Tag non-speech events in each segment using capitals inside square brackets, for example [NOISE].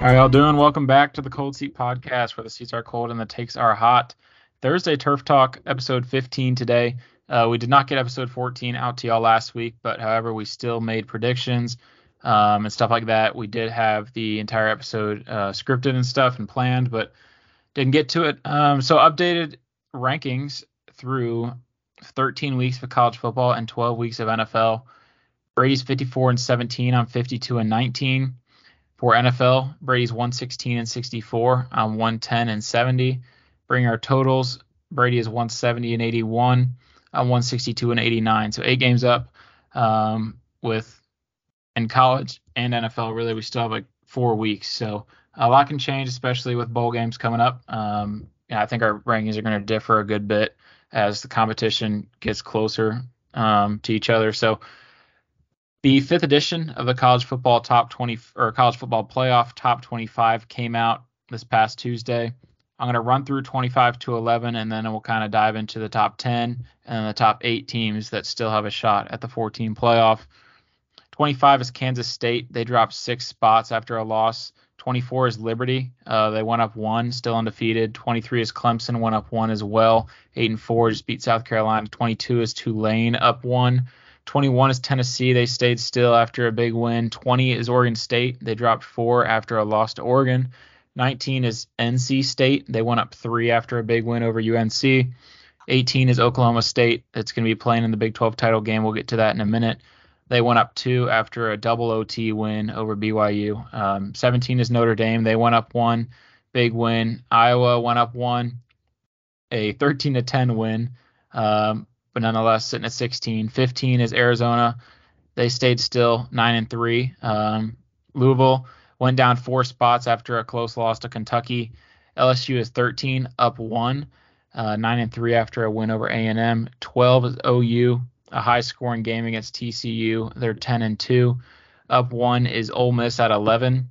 How y'all doing? Welcome back to the Cold Seat Podcast, where the seats are cold and the takes are hot. Thursday Turf Talk, episode 15 today. Uh, we did not get episode 14 out to y'all last week, but however, we still made predictions um, and stuff like that. We did have the entire episode uh, scripted and stuff and planned, but didn't get to it. Um, so updated rankings through 13 weeks of college football and 12 weeks of NFL. Brady's 54 and 17. I'm 52 and 19. For NFL, Brady's 116 and 64. I'm 110 and 70. Bring our totals. Brady is 170 and 81. I'm 162 and 89. So eight games up. Um, with in college and NFL, really, we still have like four weeks. So a lot can change, especially with bowl games coming up. Um, I think our rankings are going to differ a good bit as the competition gets closer um, to each other. So the fifth edition of the college football top 20 or college football playoff top 25 came out this past Tuesday. I'm going to run through 25 to 11 and then we'll kind of dive into the top 10 and the top eight teams that still have a shot at the 14 playoff. 25 is Kansas State. They dropped six spots after a loss. 24 is Liberty. Uh, they went up one, still undefeated. 23 is Clemson, went up one as well. Eight and four just beat South Carolina. 22 is Tulane, up one. 21 is Tennessee. They stayed still after a big win. 20 is Oregon State. They dropped four after a loss to Oregon. 19 is NC State. They went up three after a big win over UNC. 18 is Oklahoma State. It's going to be playing in the Big 12 title game. We'll get to that in a minute. They went up two after a double OT win over BYU. Um, 17 is Notre Dame. They went up one, big win. Iowa went up one, a 13 to 10 win. Um, but nonetheless sitting at 16. 15 is Arizona. They stayed still, nine and three. Um, Louisville went down four spots after a close loss to Kentucky. LSU is 13, up one, uh, nine and three after a win over A&M. 12 is OU, a high-scoring game against TCU. They're 10 and two. Up one is Ole Miss at 11.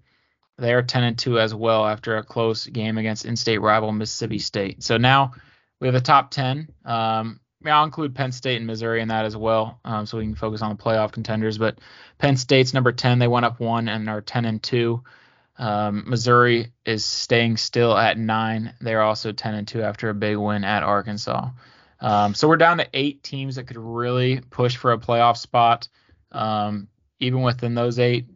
They're 10 and two as well after a close game against in-state rival Mississippi State. So now we have the top 10. Um, I'll include Penn State and Missouri in that as well, um, so we can focus on the playoff contenders. But Penn State's number 10; they went up one and are 10 and two. Um, Missouri is staying still at nine; they're also 10 and two after a big win at Arkansas. Um, so we're down to eight teams that could really push for a playoff spot. Um, even within those eight,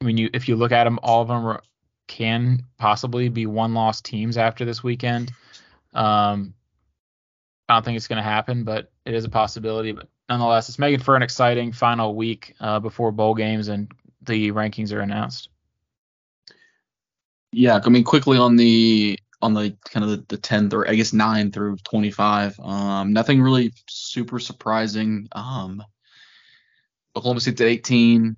I mean, you if you look at them, all of them can possibly be one-loss teams after this weekend. Um, I don't think it's going to happen, but it is a possibility. But nonetheless, it's making for an exciting final week uh, before bowl games and the rankings are announced. Yeah, I mean quickly on the on the kind of the, the 10th or I guess 9 through 25. Um, nothing really super surprising. Um, Oklahoma State's at 18,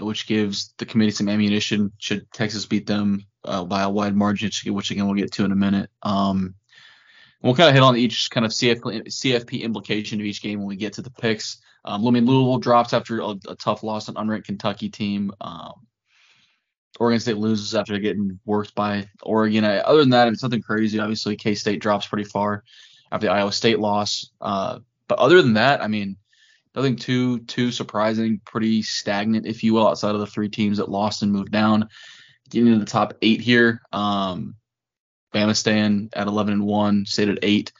which gives the committee some ammunition should Texas beat them uh, by a wide margin, which again we'll get to in a minute. Um, we'll kind of hit on each kind of CFP, CFP implication of each game when we get to the picks. Um, I mean, Louisville drops after a, a tough loss on unranked Kentucky team. Um, Oregon State loses after getting worked by Oregon. I, other than that, it's nothing crazy. Obviously, K State drops pretty far after the Iowa State loss. Uh, but other than that, I mean, nothing too too surprising. Pretty stagnant, if you will, outside of the three teams that lost and moved down. Getting into the top eight here. Um, Bama staying at 11 and 1, stayed at 8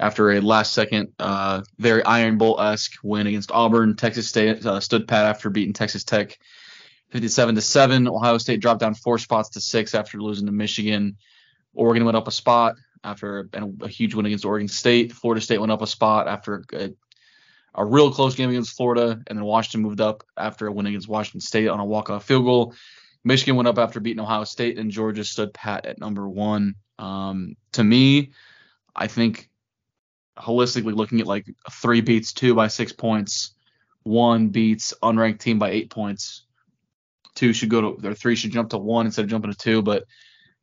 after a last second, uh, very Iron Bowl esque win against Auburn. Texas State uh, stood pat after beating Texas Tech 57 to 7. Ohio State dropped down four spots to six after losing to Michigan. Oregon went up a spot after a, a huge win against Oregon State. Florida State went up a spot after a, a real close game against Florida, and then Washington moved up after a win against Washington State on a walk-off field goal. Michigan went up after beating Ohio State, and Georgia stood pat at number one. Um, to me, I think holistically looking at like three beats two by six points, one beats unranked team by eight points, two should go to or three should jump to one instead of jumping to two. But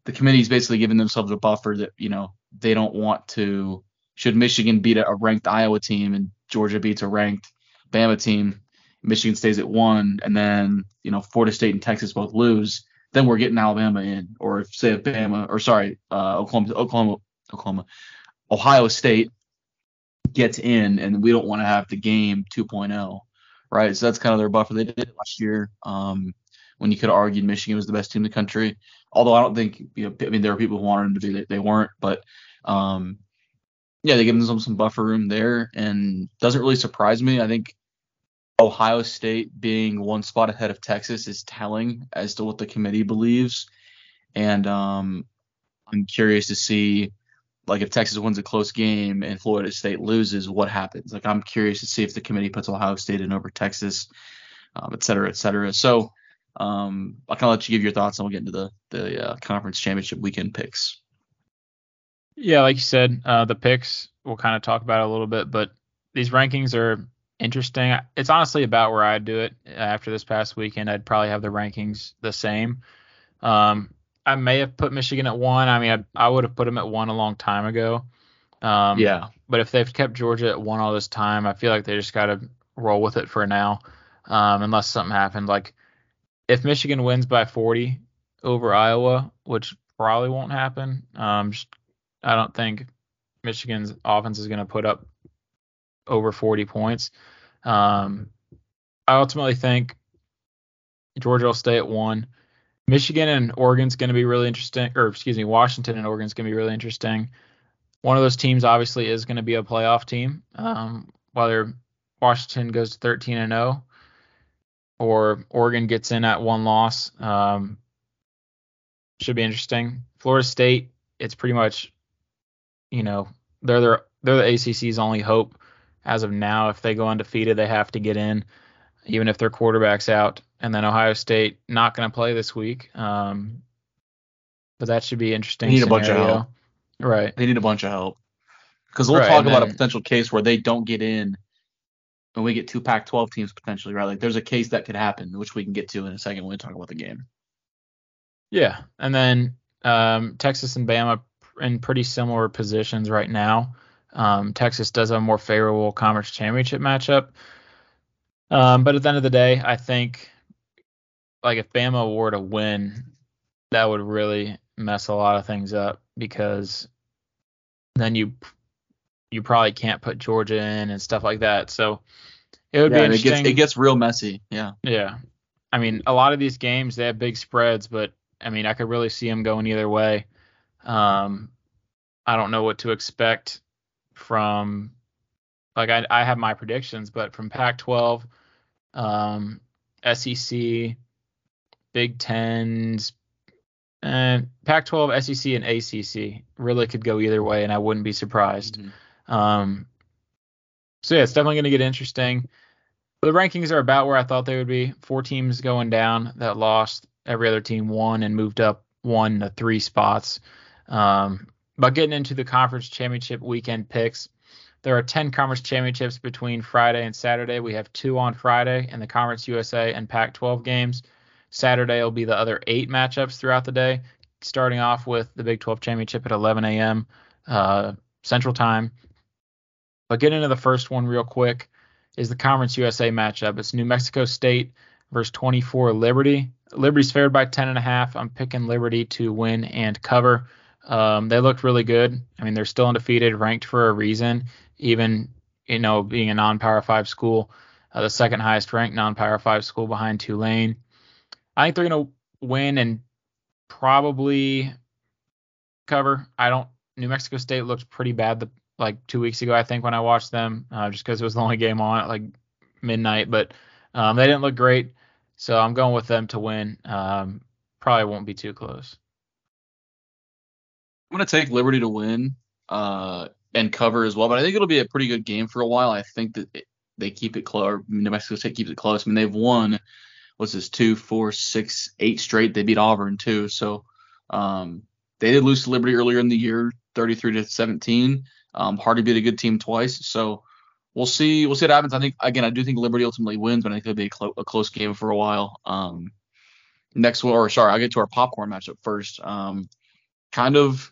the committee's basically giving themselves a buffer that you know they don't want to. Should Michigan beat a ranked Iowa team and Georgia beats a ranked Bama team, Michigan stays at one, and then you know Florida State and Texas both lose then we're getting Alabama in, or if say if Bama or sorry, uh, Oklahoma, Oklahoma, Oklahoma, Ohio State gets in, and we don't want to have the game 2.0, right? So that's kind of their buffer. They did last year. Um, when you could have argued Michigan was the best team in the country. Although I don't think you know, I mean there are people who wanted them to be, they, they weren't, but um, yeah, they give them some, some buffer room there, and doesn't really surprise me. I think Ohio State being one spot ahead of Texas is telling as to what the committee believes, and um, I'm curious to see like if Texas wins a close game and Florida State loses, what happens? Like I'm curious to see if the committee puts Ohio State in over Texas, um, et cetera, et cetera. So um, I'll kind of let you give your thoughts, and we'll get into the the uh, conference championship weekend picks. Yeah, like you said, uh, the picks we'll kind of talk about a little bit, but these rankings are interesting. It's honestly about where I'd do it after this past weekend. I'd probably have the rankings the same. Um, I may have put Michigan at one. I mean, I, I would have put them at one a long time ago. Um, yeah. But if they've kept Georgia at one all this time, I feel like they just got to roll with it for now, um, unless something happened. Like if Michigan wins by 40 over Iowa, which probably won't happen. Um, just, I don't think Michigan's offense is going to put up over 40 points. Um, I ultimately think Georgia will stay at one. Michigan and Oregon's going to be really interesting, or excuse me, Washington and Oregon's going to be really interesting. One of those teams obviously is going to be a playoff team, um, whether Washington goes to 13 and 0 or Oregon gets in at one loss. Um, should be interesting. Florida State, it's pretty much, you know, they're their they're the ACC's only hope as of now. If they go undefeated, they have to get in, even if their quarterback's out and then Ohio State not going to play this week. Um, but that should be interesting. They need scenario. a bunch of help. Right. They need a bunch of help. Because we'll right, talk about then, a potential case where they don't get in and we get two Pac 12 teams potentially, right? Like there's a case that could happen, which we can get to in a second when we talk about the game. Yeah. And then um, Texas and Bama in pretty similar positions right now. Um, Texas does have a more favorable conference championship matchup. Um, but at the end of the day, I think like if Bama were to win, that would really mess a lot of things up because then you you probably can't put Georgia in and stuff like that. So it would yeah, be interesting. It gets, it gets real messy. Yeah. Yeah. I mean, a lot of these games they have big spreads, but I mean, I could really see them going either way. Um, I don't know what to expect from like I, I have my predictions, but from Pac-12, um, SEC, Big Tens, and Pac-12, SEC, and ACC really could go either way, and I wouldn't be surprised. Mm-hmm. Um, so yeah, it's definitely going to get interesting. The rankings are about where I thought they would be. Four teams going down that lost. Every other team won and moved up one to three spots. Um, but getting into the conference championship weekend picks, there are 10 conference championships between Friday and Saturday. We have two on Friday in the Conference USA and Pac 12 games. Saturday will be the other eight matchups throughout the day, starting off with the Big 12 championship at 11 a.m. Uh, Central Time. But getting into the first one real quick is the Conference USA matchup. It's New Mexico State versus 24 Liberty. Liberty's favored by 10 and a half. I'm picking Liberty to win and cover. Um, they looked really good. I mean, they're still undefeated, ranked for a reason, even you know being a non-power five school, uh, the second highest ranked non-power five school behind Tulane. I think they're going to win and probably cover. I don't. New Mexico State looked pretty bad the, like two weeks ago, I think, when I watched them, uh, just because it was the only game on at like midnight. But um, they didn't look great, so I'm going with them to win. Um, probably won't be too close. I'm going to take Liberty to win uh, and cover as well, but I think it'll be a pretty good game for a while. I think that it, they keep it close. New Mexico State keeps it close. I mean, they've won what's this two, four, six, eight straight. They beat Auburn too. So um, they did lose to Liberty earlier in the year, 33 to 17. Um, hard to beat a good team twice. So we'll see. We'll see what happens. I think again, I do think Liberty ultimately wins, but I think it'll be a, clo- a close game for a while. Um, next, one or sorry, I'll get to our popcorn matchup first. Um, kind of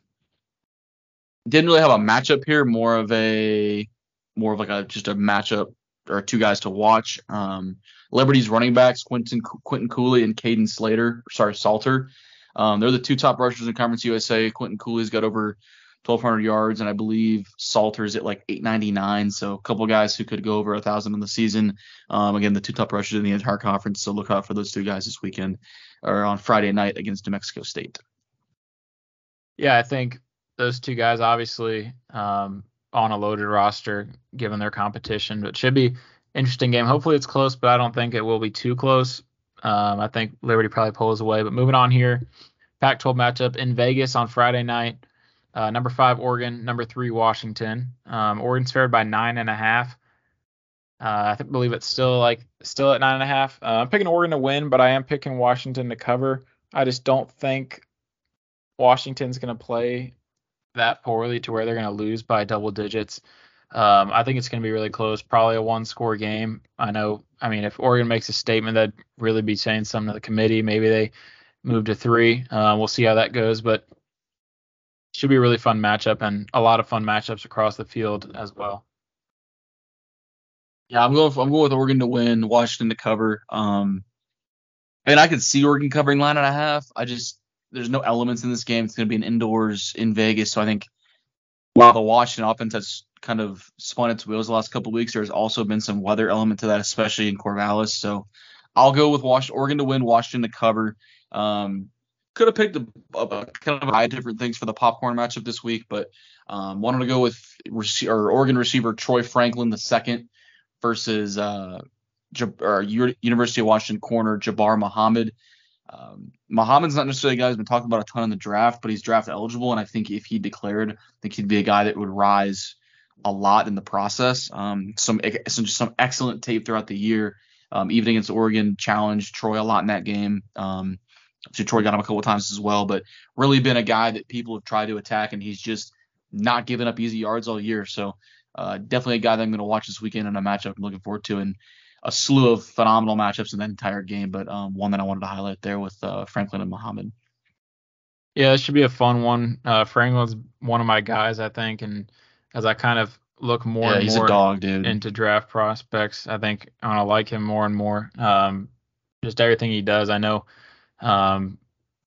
didn't really have a matchup here. More of a more of like a just a matchup or two guys to watch. Um, Liberty's running backs, Quinton Quinton Cooley and Kaidon Slater, sorry Salter. Um, they're the two top rushers in Conference USA. Quinton Cooley's got over 1,200 yards, and I believe Salter's at like 899. So a couple guys who could go over a thousand in the season. Um, again, the two top rushers in the entire conference. So look out for those two guys this weekend or on Friday night against New Mexico State. Yeah, I think those two guys obviously um, on a loaded roster given their competition, but should be interesting game. Hopefully it's close, but I don't think it will be too close. Um, I think Liberty probably pulls away. But moving on here, Pac-12 matchup in Vegas on Friday night. Uh, number five Oregon, number three Washington. Um, Oregon's favored by nine and a half. Uh, I believe it's still like still at nine and a half. Uh, I'm picking Oregon to win, but I am picking Washington to cover. I just don't think Washington's going to play that poorly to where they're going to lose by double digits. Um, I think it's going to be really close, probably a one score game. I know, I mean, if Oregon makes a statement, that'd really be saying something to the committee. Maybe they move to three. Uh, we'll see how that goes, but should be a really fun matchup and a lot of fun matchups across the field as well. Yeah, I'm going. I'm going with Oregon to win, Washington to cover. Um, and I could see Oregon covering nine and a half. I just there's no elements in this game. It's going to be an indoors in Vegas, so I think while the Washington offense has kind of spun its wheels the last couple of weeks, there's also been some weather element to that, especially in Corvallis. So I'll go with Washington, Oregon to win, Washington to cover. Um, could have picked a, a, kind of a high different things for the popcorn matchup this week, but um, wanted to go with rec- or Oregon receiver Troy Franklin the second versus uh, J- or University of Washington corner Jabbar Muhammad. Um, Muhammad's not necessarily a guy who's been talked about a ton in the draft, but he's draft eligible, and I think if he declared, I think he'd be a guy that would rise a lot in the process. Um, some some some excellent tape throughout the year. Um, even against Oregon, challenged Troy a lot in that game. Um, so Troy got him a couple times as well, but really been a guy that people have tried to attack, and he's just not giving up easy yards all year. So uh, definitely a guy that I'm going to watch this weekend in a matchup I'm looking forward to. And a slew of phenomenal matchups in that entire game, but um, one that I wanted to highlight there with uh, Franklin and Muhammad. Yeah, it should be a fun one. Uh, Franklin's one of my guys, I think, and as I kind of look more yeah, and more dog, into draft prospects, I think I'm gonna like him more and more. Um, just everything he does, I know. Um,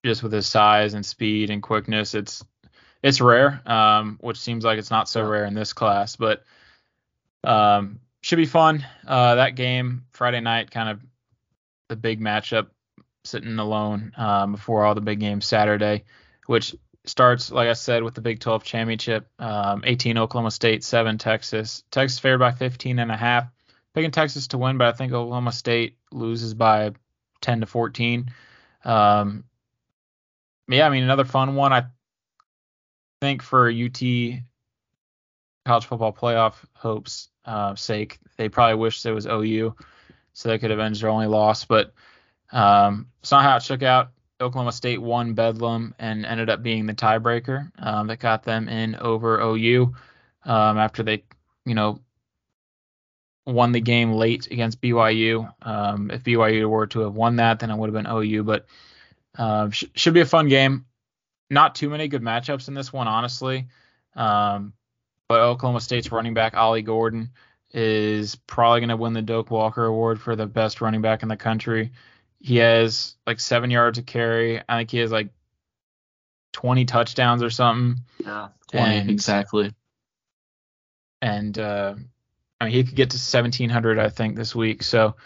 just with his size and speed and quickness, it's it's rare, um, which seems like it's not so rare in this class, but um, should be fun. Uh, that game Friday night, kind of the big matchup, sitting alone um, before all the big games Saturday, which starts like I said with the Big 12 championship. Um, 18 Oklahoma State, seven Texas. Texas favored by 15 and a half. Picking Texas to win, but I think Oklahoma State loses by 10 to 14. Um, yeah, I mean another fun one. I think for UT college football playoff hopes uh, sake. They probably wish it was OU so they could avenge their only loss, but um, it's not how it shook out. Oklahoma State won Bedlam and ended up being the tiebreaker um, that got them in over OU um, after they, you know, won the game late against BYU. Um, if BYU were to have won that, then it would have been OU. But uh, sh- should be a fun game. Not too many good matchups in this one, honestly. Um, but Oklahoma State's running back Ollie Gordon is probably going to win the Doak Walker Award for the best running back in the country. He has like seven yards of carry. I think he has like 20 touchdowns or something. Yeah, 20 and, exactly. And uh, I mean, he could get to 1700, I think, this week. So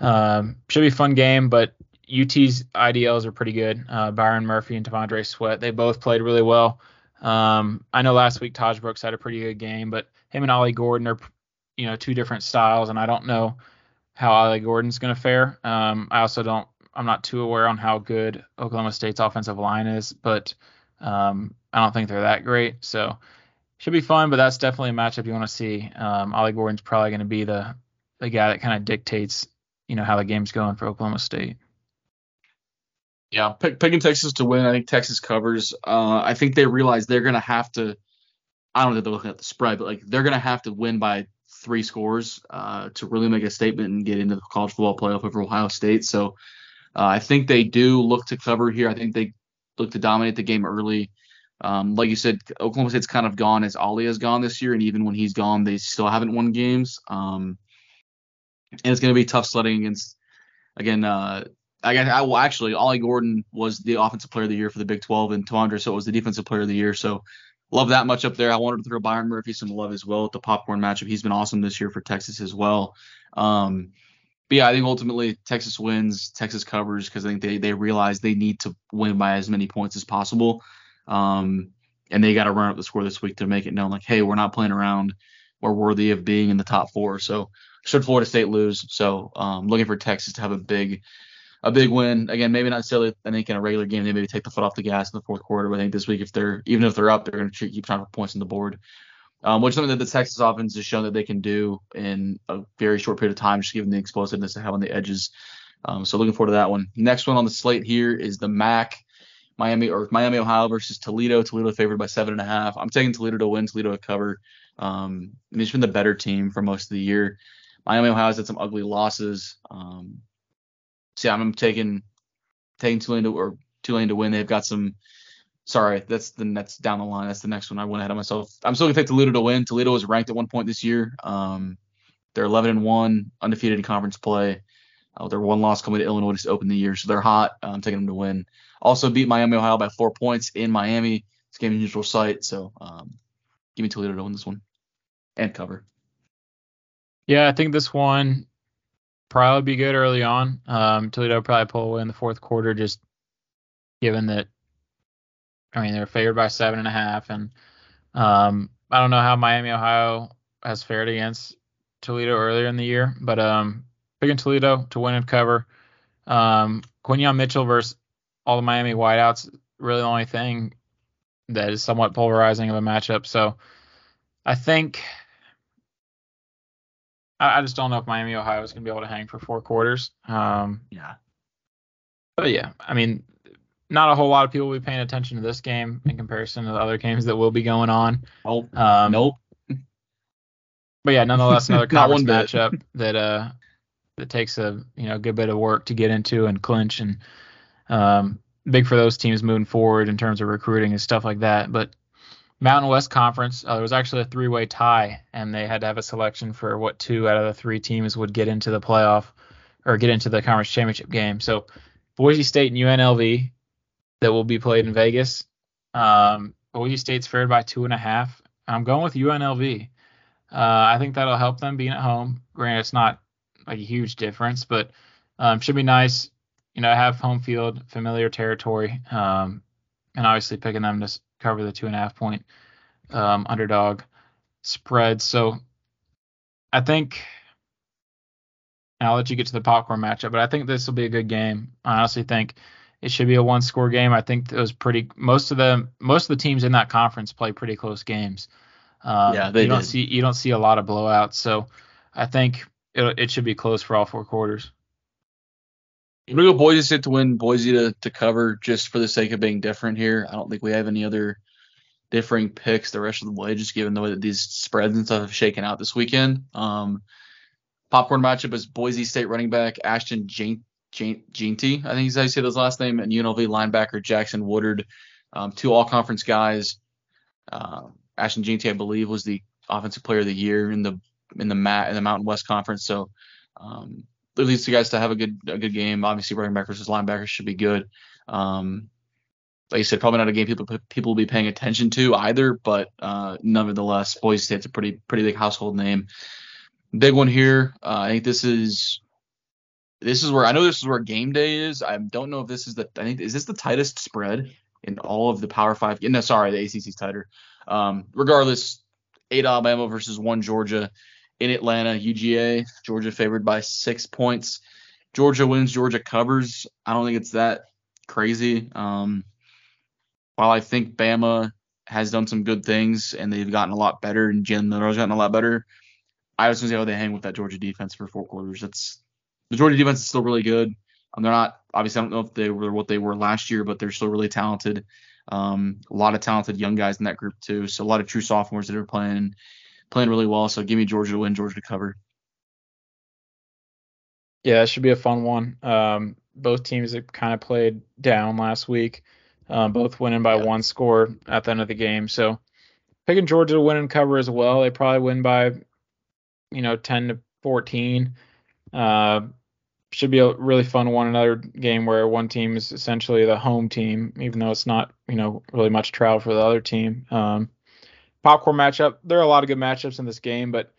um, should be a fun game. But UT's IDLs are pretty good. Uh, Byron Murphy and T'Vondre Sweat, they both played really well. Um, I know last week Tahj Brooks had a pretty good game, but him and Ollie Gordon are, you know, two different styles, and I don't know how Ollie Gordon's going to fare. Um, I also don't, I'm not too aware on how good Oklahoma State's offensive line is, but um, I don't think they're that great. So should be fun, but that's definitely a matchup you want to see. Um, Ollie Gordon's probably going to be the the guy that kind of dictates, you know, how the game's going for Oklahoma State. Yeah, pick, picking Texas to win. I think Texas covers. Uh, I think they realize they're gonna have to. I don't know if they're looking at the spread, but like they're gonna have to win by three scores uh, to really make a statement and get into the college football playoff over Ohio State. So uh, I think they do look to cover here. I think they look to dominate the game early. Um, like you said, Oklahoma State's kind of gone as Ollie has gone this year, and even when he's gone, they still haven't won games. Um, and it's going to be tough sledding against, again, uh, I guess I will actually Ollie Gordon was the offensive player of the year for the Big 12 and T'Vondre so it was the defensive player of the year. So love that much up there. I wanted to throw Byron Murphy some love as well at the popcorn matchup. He's been awesome this year for Texas as well. Um, but yeah, I think ultimately Texas wins, Texas covers because I think they they realize they need to win by as many points as possible. Um, and they got to run up the score this week to make it known like, hey, we're not playing around. We're worthy of being in the top four. So should Florida State lose, so um, looking for Texas to have a big a big win. Again, maybe not necessarily. I think in a regular game they maybe take the foot off the gas in the fourth quarter. But I think this week, if they're even if they're up, they're going to keep trying put points on the board um, which is something that the Texas offense has shown that they can do in a very short period of time, just given the explosiveness they have on the edges. Um, so looking forward to that one. Next one on the slate here is the MAC, Miami or Miami Ohio versus Toledo. Toledo favored by seven and a half. I'm taking Toledo to win. Toledo to cover. Um, I mean, it's been the better team for most of the year. Miami Ohio has had some ugly losses. Um, yeah, I'm taking taking Tulane to or Tulane to win. They've got some sorry, that's the that's down the line. That's the next one. I went ahead of myself. I'm still gonna take Toledo to win. Toledo was ranked at one point this year. Um, they're 11 and one, undefeated in conference play. Uh, their one loss coming to Illinois to open the year, so they're hot. I'm taking them to win. Also beat Miami Ohio by four points in Miami. It's game neutral site, so um, give me Toledo to win this one and cover. Yeah, I think this one probably be good early on. Um, Toledo probably pull away in the fourth quarter, just given that I mean, they're favored by seven and a half, and um, I don't know how Miami, Ohio has fared against Toledo earlier in the year, but um, picking Toledo to win and cover. Um, Quinyon Mitchell versus all the Miami wideouts, really the only thing that is somewhat polarizing of a matchup. So I think I, I just don't know if Miami, Ohio is going to be able to hang for four quarters. Um, yeah. But yeah, I mean, not a whole lot of people will be paying attention to this game in comparison to the other games that will be going on. Oh, um, nope. But yeah, nonetheless, another [LAUGHS] conference matchup that uh that takes a you know good bit of work to get into and clinch and um big for those teams moving forward in terms of recruiting and stuff like that. But Mountain West Conference, uh, there was actually a three-way tie, and they had to have a selection for what two out of the three teams would get into the playoff or get into the conference championship game. So Boise State and UNLV that will be played in Vegas. Um, Boise State's fared by two and a half. I'm going with UNLV. Uh, I think that'll help them being at home. Granted, it's not like a huge difference, but um, should be nice. You know, have home field, familiar territory, um, and obviously picking them to cover the two and a half point um, underdog spread. So I think I'll let you get to the popcorn matchup, but I think this will be a good game. I honestly think it should be a one score game. I think it was pretty most of the most of the teams in that conference play pretty close games. Um, yeah, they you don't see you don't see a lot of blowouts, so I think it, it should be close for all four quarters. I'm gonna go Boise State to win, Boise to, to cover just for the sake of being different here. I don't think we have any other differing picks the rest of the way, just given the way that these spreads and stuff have shaken out this weekend. Um, popcorn matchup is Boise State running back Ashton Jane, Jeanty, I think is how you say his last name, and UNLV linebacker Jackson Woodard, um, two all conference guys. Uh, Ashton Jeanty, I believe, was the offensive player of the year in the in the mat in the Mountain West Conference. So um, at least the guys to have a good a good game. Obviously, running back versus linebackers should be good. Um, like you said, probably not a game people people will be paying attention to either, but uh, nevertheless, Boise State's a pretty pretty big household name. Big one here. Uh, I think this is this is where I know this is where game day is. I don't know if this is the I think is this the tightest spread in all of the Power Five? No, sorry, the ACC's tighter. Um, regardless, eight Alabama versus one Georgia in Atlanta, UGA. Georgia favored by six points. Georgia wins. Georgia covers. I don't think it's that crazy. Um, while I think Bama has done some good things and they've gotten a lot better, and Jalen Milroe's gotten a lot better, I was gonna see how they hang with that Georgia defense for four quarters. That's the Georgia defense is still really good. Um, they're not obviously I don't know if they were what they were last year, but they're still really talented. Um, a lot of talented young guys in that group too. So a lot of true sophomores that are playing playing really well. So give me Georgia to win, Georgia to cover. Yeah, it should be a fun one. Um, both teams have kind of played down last week, uh, both winning by yeah. one score at the end of the game. So picking Georgia to win and cover as well. They probably win by, you know, 10 to 14. Uh, should be a really fun one. Another game where one team is essentially the home team, even though it's not, you know, really much trial for the other team. Um, popcorn matchup. There are a lot of good matchups in this game, but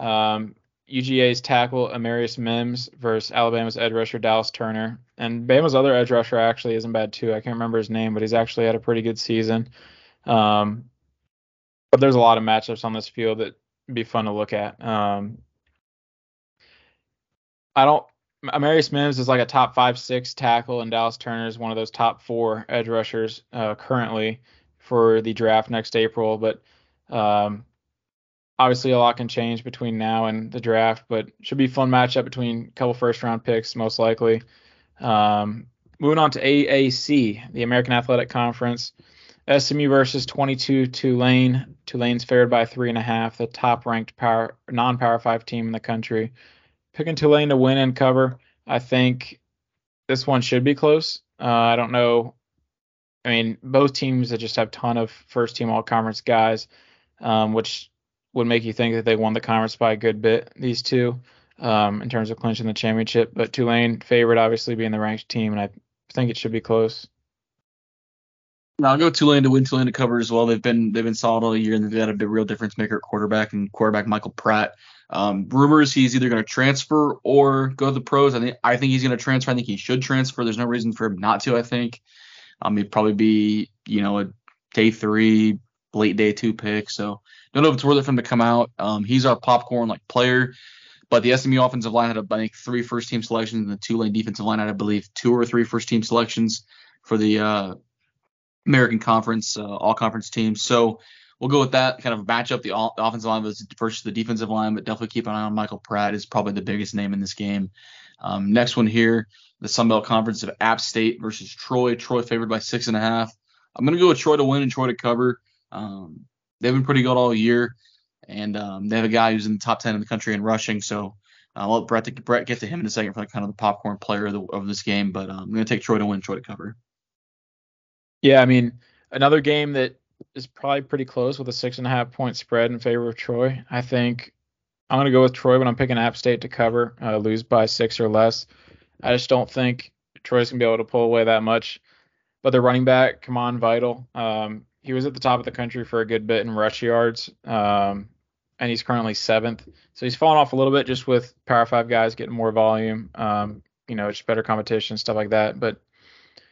um, UGA's tackle Amarius Mims versus Alabama's edge rusher Dallas Turner, and Bama's other edge rusher actually isn't bad too. I can't remember his name, but he's actually had a pretty good season. Um, but there's a lot of matchups on this field that be fun to look at. Um, I don't. Amarius Mims is like a top five, six tackle, and Dallas Turner is one of those top four edge rushers uh, currently for the draft next April. But um, obviously, a lot can change between now and the draft. But should be fun matchup between a couple first round picks, most likely. Um, moving on to AAC, the American Athletic Conference. SMU versus 22 Tulane. Tulane's favored by three and a half, the top ranked power non-power five team in the country. Picking Tulane to win and cover. I think this one should be close. Uh, I don't know. I mean, both teams that just have ton of first team all conference guys, um, which would make you think that they won the conference by a good bit. These two, um, in terms of clinching the championship, but Tulane favored obviously being the ranked team, and I think it should be close. I'll go Tulane to win. Tulane to cover as well. They've been they've been solid all year, and they've had a real difference maker quarterback and quarterback Michael Pratt. Um, rumors he's either going to transfer or go to the pros. I think I think he's going to transfer. I think he should transfer. There's no reason for him not to. I think um, he'd probably be you know a day three, late day two pick. So don't know if it's worth it for him to come out. Um, he's our popcorn like player. But the SMU offensive line had, I think, three first team selections, and the two Tulane defensive line had, I believe, two or three first team selections for the uh, American Conference, uh, all conference teams. So we'll go with that kind of matchup. The, the offensive line versus the defensive line, but definitely keep an eye on Michael Pratt is probably the biggest name in this game. Um, next one here, the Sun Belt Conference of App State versus Troy. Troy favored by six and a half. I'm gonna go with Troy to win and Troy to cover. Um, they've been pretty good all year, and um, they have a guy who's in the top ten in the country in rushing. So uh, I'll let Brett, to, Brett get to him in a second for like kind of the popcorn player of, the, of this game. But um, I'm gonna take Troy to win, Troy to cover. Yeah, I mean, another game that is probably pretty close with a six and a half point spread in favor of Troy. I think I'm going to go with Troy, when I'm picking App State to cover, uh, lose by six or less. I just don't think Troy's going to be able to pull away that much. But the running back, Kimani Vidal, um, he was at the top of the country for a good bit in rush yards, um, and he's currently seventh. So he's fallen off a little bit just with Power Five guys getting more volume, um, you know, just better competition, stuff like that. But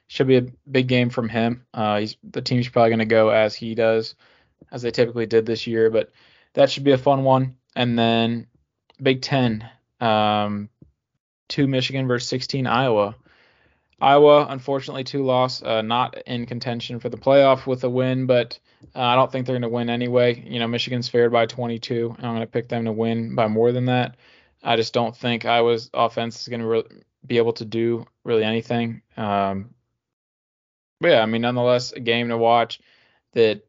should be a big game from him. Uh, he's the team's probably going to go as he does, as they typically did this year. But that should be a fun one. And then Big Ten, um, two Michigan versus 16 Iowa. Iowa, unfortunately, two loss, uh, not in contention for the playoff with a win, but uh, I don't think they're going to win anyway. You know, Michigan's favored by 22. I'm going to pick them to win by more than that. I just don't think Iowa's offense is going to re- be able to do really anything. Um, but yeah, I mean, nonetheless, a game to watch that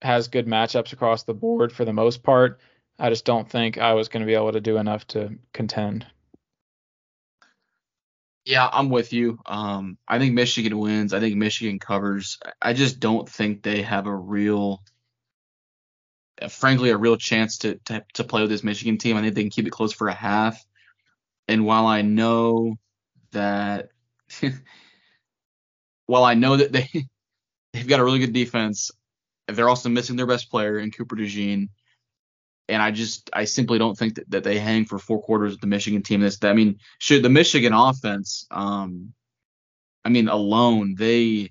has good matchups across the board for the most part. I just don't think I was going to be able to do enough to contend. Yeah, I'm with you. Um, I think Michigan wins. I think Michigan covers. I just don't think they have a real, frankly, a real chance to, to to play with this Michigan team. I think they can keep it close for a half. And while I know that [LAUGHS] while I know that they [LAUGHS] they've got a really good defense, they're also missing their best player in Cooper DeJean. And I just I simply don't think that, that they hang for four quarters with the Michigan team. This I mean, should the Michigan offense, um, I mean alone they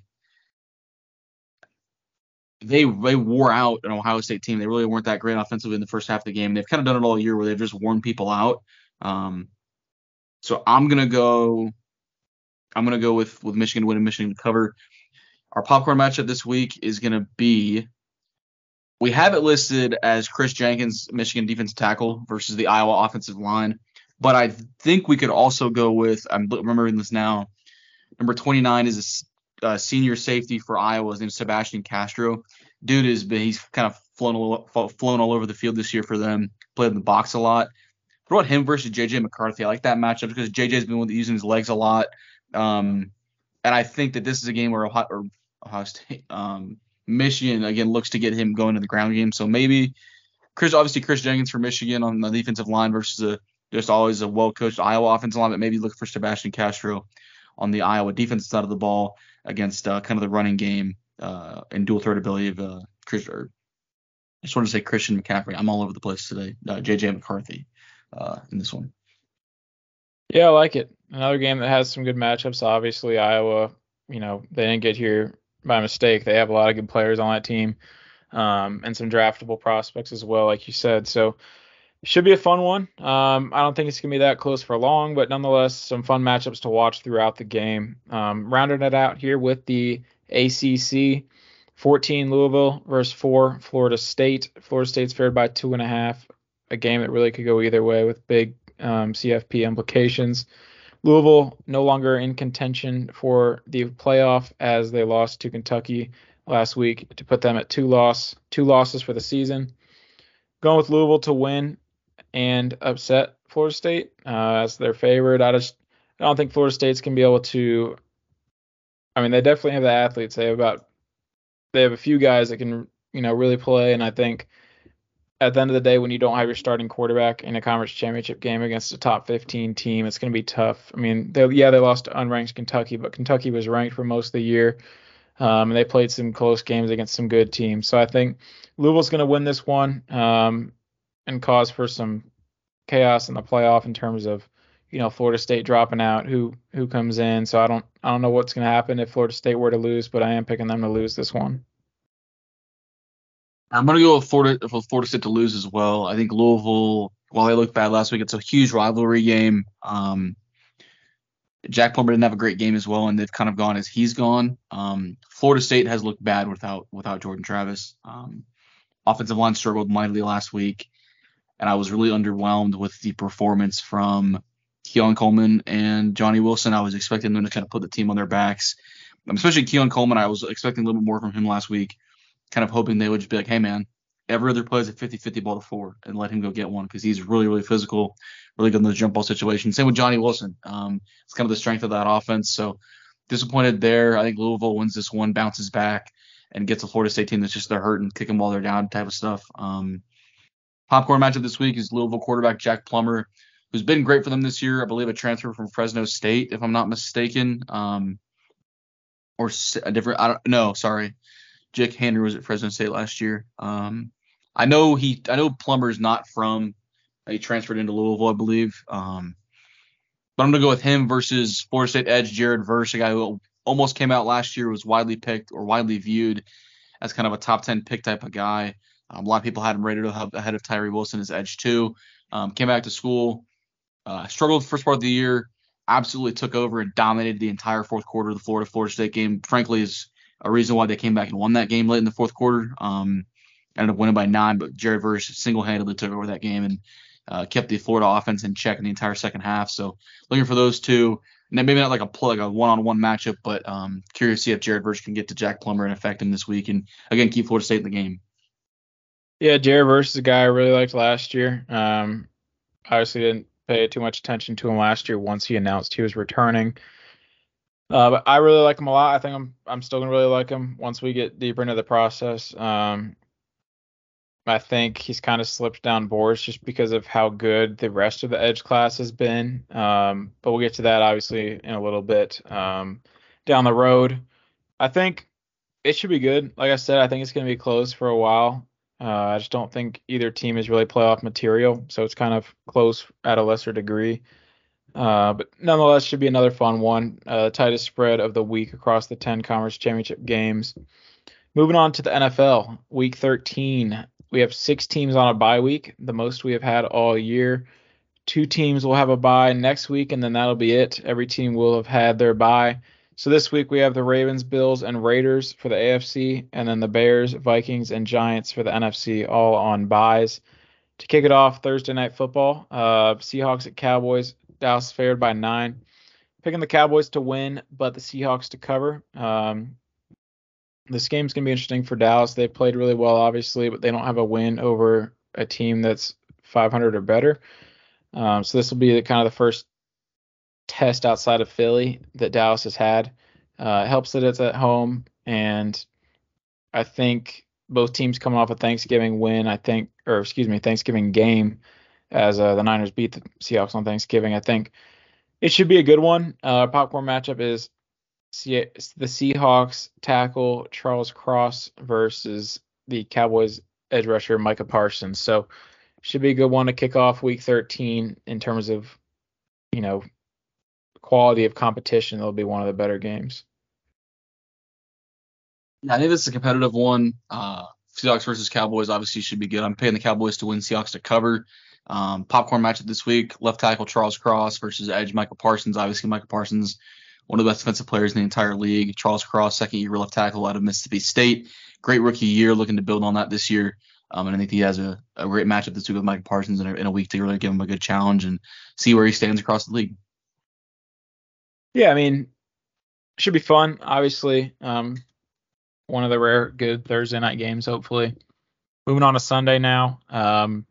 they they wore out an Ohio State team. They really weren't that great offensively in the first half of the game. They've kind of done it all year where they've just worn people out. Um, so I'm gonna go I'm gonna go with with Michigan winning, Michigan to cover. Our popcorn matchup this week is gonna be. We have it listed as Kris Jenkins, Michigan defensive tackle versus the Iowa offensive line, but I think we could also go with. I'm remembering this now. Number 29 is a senior safety for Iowa. His name is Sebastian Castro. Dude is he's kind of flown all, flown all over the field this year for them. Played in the box a lot. What about him versus JJ McCarthy? I like that matchup because JJ's been using his legs a lot. Um, and I think that this is a game where Ohio, Ohio State, um, Michigan again looks to get him going in the ground game. So maybe Chris, obviously Kris Jenkins for Michigan on the defensive line versus a just always a well coached Iowa offensive line, but maybe look for Sebastian Castro on the Iowa defensive side of the ball against uh, kind of the running game uh, and dual threat ability of uh, Chris or just want to say Christian McCaffrey. I'm all over the place today. Uh, JJ McCarthy uh, in this one. Yeah, I like it. Another game that has some good matchups. Obviously, Iowa. You know, they didn't get here by mistake. They have a lot of good players on that team, um, and some draftable prospects as well, like you said. So it should be a fun one. Um, I don't think it's gonna be that close for long, but nonetheless, some fun matchups to watch throughout the game. Um, rounding it out here with the ACC, 14 Louisville versus four Florida State. Florida State's favored by two and a half. A game that really could go either way with big um, CFP implications. Louisville no longer in contention for the playoff as they lost to Kentucky last week to put them at two loss two losses for the season. Going with Louisville to win and upset Florida State uh, as their favorite. I just I don't think Florida State's can be able to. I mean, they definitely have the athletes. They have about they have a few guys that can you know really play, and I think at the end of the day, when you don't have your starting quarterback in a conference championship game against a top 15 team, it's going to be tough. I mean, they, yeah, they lost to unranked Kentucky, but Kentucky was ranked for most of the year. Um, and they played some close games against some good teams. So I think Louisville's going to win this one. Um, and cause for some chaos in the playoff in terms of you know Florida State dropping out, who who comes in. So I don't I don't know what's going to happen if Florida State were to lose, but I am picking them to lose this one. I'm going to go with Florida Florida State to lose as well. I think Louisville, while they looked bad last week, it's a huge rivalry game. Um, Jack Plummer didn't have a great game as well, and they've kind of gone as he's gone. Um, Florida State has looked bad without without Jordan Travis. Um, offensive line struggled mightily last week and I was really underwhelmed with the performance from Keon Coleman and Johnny Wilson. I was expecting them to kind of put the team on their backs, um, especially Keon Coleman. I was expecting a little bit more from him last week, kind of hoping they would just be like, hey, man, every other play is a 50 50 ball to four and let him go get one because he's really, really physical, really good in the jump ball situation. Same with Johnny Wilson. Um, it's kind of the strength of that offense. So disappointed there. I think Louisville wins this one, bounces back, and gets a Florida State team that's just they're hurting, kick them while they're down type of stuff. Um, Popcorn matchup this week is Louisville quarterback Jack Plummer, who's been great for them this year. I believe a transfer from Fresno State, if I'm not mistaken. Um, or a different, I don't know, sorry. Jake Haener was at Fresno State last year. Um, I know he, I know Plummer's not from, he transferred into Louisville, I believe. Um, but I'm gonna go with him versus Florida State edge Jared Verse, a guy who almost came out last year, was widely picked or widely viewed as kind of a top 10 pick type of guy. Um, a lot of people had him rated ahead of Tyree Wilson as edge two. Um, came back to school, uh, struggled first part of the year, absolutely took over and dominated the entire fourth quarter of the Florida Florida State game. Frankly, is a reason why they came back and won that game late in the fourth quarter. Um, ended up winning by nine, but Jared Verse single-handedly took over that game and uh, kept the Florida offense in check in the entire second half. So looking for those two. And maybe not like a plug, a one-on-one matchup, but um, curious to see if Jared Verse can get to Jack Plummer and affect him this week, and again keep Florida State in the game. Yeah, Jared Verse is a guy I really liked last year. Um, obviously didn't pay too much attention to him last year once he announced he was returning. Uh, but I really like him a lot. I think I'm I'm still gonna really like him once we get deeper into the process. Um, I think he's kind of slipped down boards just because of how good the rest of the edge class has been. Um, but we'll get to that obviously in a little bit um, down the road. I think it should be good. Like I said, I think it's going to be close for a while. Uh, I just don't think either team is really playoff material, so it's kind of close at a lesser degree. Uh, but nonetheless, should be another fun one. Uh, tightest spread of the week across the 10 conference championship games. Moving on to the NFL, week 13. We have six teams on a bye week, the most we have had all year. Two teams will have a bye next week, and then that'll be it. Every team will have had their bye. So this week we have the Ravens, Bills, and Raiders for the AFC, and then the Bears, Vikings, and Giants for the NFC, all on byes. To kick it off, Thursday night football, uh, Seahawks at Cowboys. Dallas favored by nine. Picking the Cowboys to win, but the Seahawks to cover. Um, this game's gonna be interesting for Dallas. They've played really well, obviously, but they don't have a win over a team that's 500 or better. Um, so this will be the, kind of the first test outside of Philly that Dallas has had. Uh, helps that it's at home, and I think both teams coming off a Thanksgiving win. I think, or excuse me, Thanksgiving game, as uh, the Niners beat the Seahawks on Thanksgiving. I think it should be a good one. Uh, popcorn matchup is the Seahawks tackle Charles Cross versus the Cowboys edge rusher Micah Parsons. So should be a good one to kick off week 13 in terms of, you know, quality of competition. It'll be one of the better games. Yeah, I think this is a competitive one. Uh, Seahawks versus Cowboys obviously should be good. I'm paying the Cowboys to win, Seahawks to cover. Um, popcorn matchup this week: left tackle Charles Cross versus edge Micah Parsons. Obviously, Micah Parsons, one of the best defensive players in the entire league. Charles Cross, second year left tackle out of Mississippi State. Great rookie year, looking to build on that this year. Um, and I think he has a, a great matchup this week with Micah Parsons in a, in a week to really give him a good challenge and see where he stands across the league. Yeah, I mean, should be fun. Obviously, um, one of the rare good Thursday night games. Hopefully, moving on to Sunday now. Um,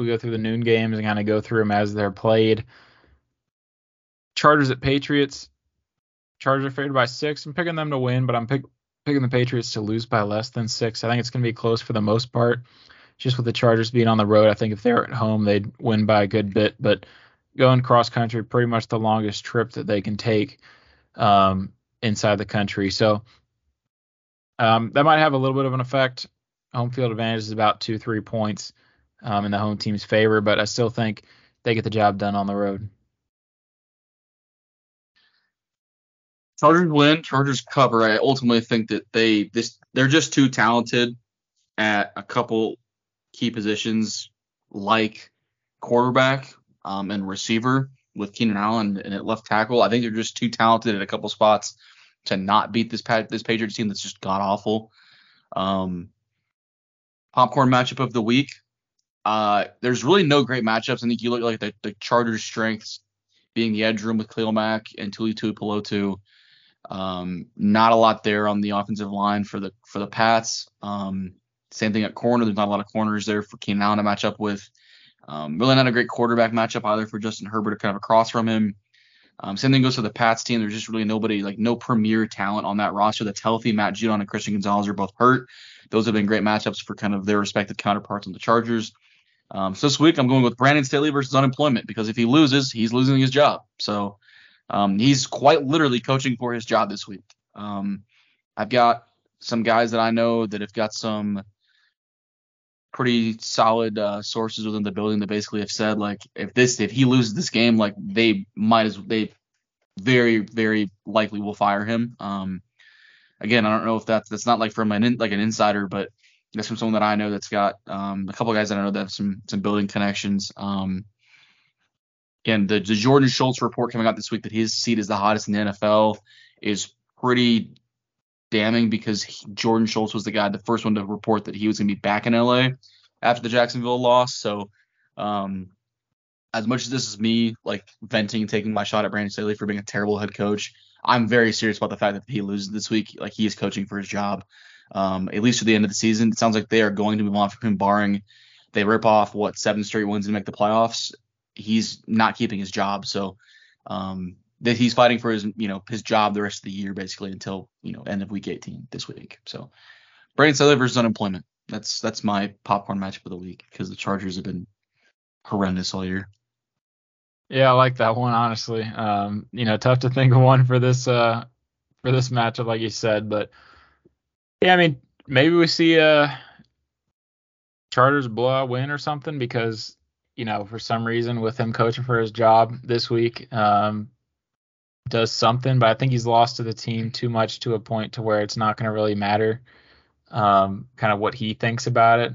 we go through the noon games and kind of go through them as they're played. Chargers at Patriots. Chargers are favored by six. I'm picking them to win, but I'm pick, picking the Patriots to lose by less than six. I think it's going to be close for the most part. Just with the Chargers being on the road, I think if they're at home, they'd win by a good bit. But going cross country, pretty much the longest trip that they can take um, inside the country. So um, that might have a little bit of an effect. Home field advantage is about two, three points um, in the home team's favor, but I still think they get the job done on the road. Chargers win, Chargers cover. I ultimately think that they this they're just too talented at a couple key positions like quarterback um, and receiver with Keenan Allen and at left tackle. I think they're just too talented at a couple spots to not beat this this Patriots team that's just god awful. Um, popcorn matchup of the week. Uh, there's really no great matchups. I think you look like the, the Chargers' strengths being the edge room with Khalil Mack and Tuli Tuipulotu. Um, not a lot there on the offensive line for the for the Pats. Um, same thing at corner. There's not a lot of corners there for Keenan Allen to match up with. Um, really not a great quarterback matchup either for Justin Herbert kind of across from him. Um, same thing goes for the Pats team. There's just really nobody, like no premier talent on that roster that's healthy. Matt Judon and Christian Gonzalez are both hurt. Those have been great matchups for kind of their respective counterparts on the Chargers. Um, so this week I'm going with Brandon Staley versus unemployment because if he loses, he's losing his job. So um, he's quite literally coaching for his job this week. Um, I've got some guys that I know that have got some pretty solid uh, sources within the building that basically have said like if this if he loses this game like they might as they very very likely will fire him. Um, again, I don't know if that's that's not like from an in, like an insider, but that's from someone that I know that's got um, a couple guys that I know that have some some building connections. Um, again, the, the Jordan Schultz report coming out this week that his seat is the hottest in the NFL is pretty damning because he, Jordan Schultz was the guy, the first one to report that he was going to be back in LA after the Jacksonville loss. So, um, as much as this is me like venting, and taking my shot at Brandon Staley for being a terrible head coach, I'm very serious about the fact that he loses this week. Like he is coaching for his job, um, at least to the end of the season. It sounds like they are going to move on from him, barring they rip off what seven straight wins and make the playoffs. He's not keeping his job, so um, that he's fighting for his you know his job the rest of the year basically until you know end of week 18 this week. So Brandon Staley versus unemployment. That's that's my popcorn matchup of the week because the Chargers have been horrendous all year. Yeah, I like that one honestly. Um, you know, tough to think of one for this uh for this matchup like you said, but yeah, I mean maybe we see a Chargers blowout win or something because you know for some reason with him coaching for his job this week, um, does something, but I think he's lost to the team too much to a point to where it's not going to really matter um, kind of what he thinks about it.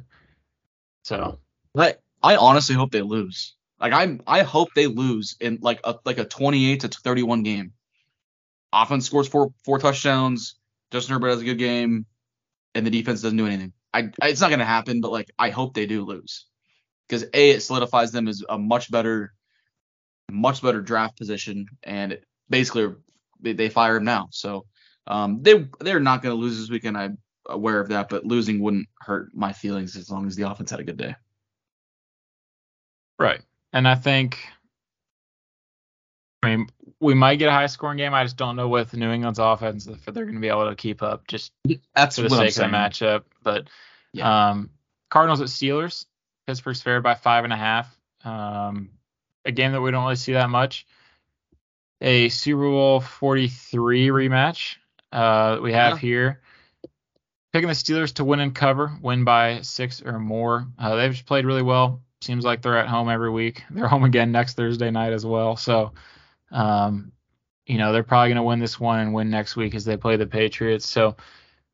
So, I I honestly hope they lose. Like I I hope they lose in like a like a 28 to 31 game. Offense scores four four touchdowns. Justin Herbert has a good game, and the defense doesn't do anything. I, it's not going to happen, but like I hope they do lose because a it solidifies them as a much better much better draft position and basically they, they fire him now. So um, they they're not going to lose this weekend. I'm aware of that, but losing wouldn't hurt my feelings as long as the offense had a good day. Right, and I think. I mean, we might get a high scoring game. I just don't know with New England's offense if they're going to be able to keep up just That's for the sake of the matchup. But Yeah. um, Cardinals at Steelers. Pittsburgh's favored by five and a half. Um, a game that we don't really see that much. A Super Bowl 43 rematch uh, that we have Yeah. here. picking the Steelers to win and cover, win by six or more. Uh, they've just played really well. Seems like they're at home every week. They're home again next Thursday night as well. So, um, you know, they're probably going to win this one and win next week as they play the Patriots. So,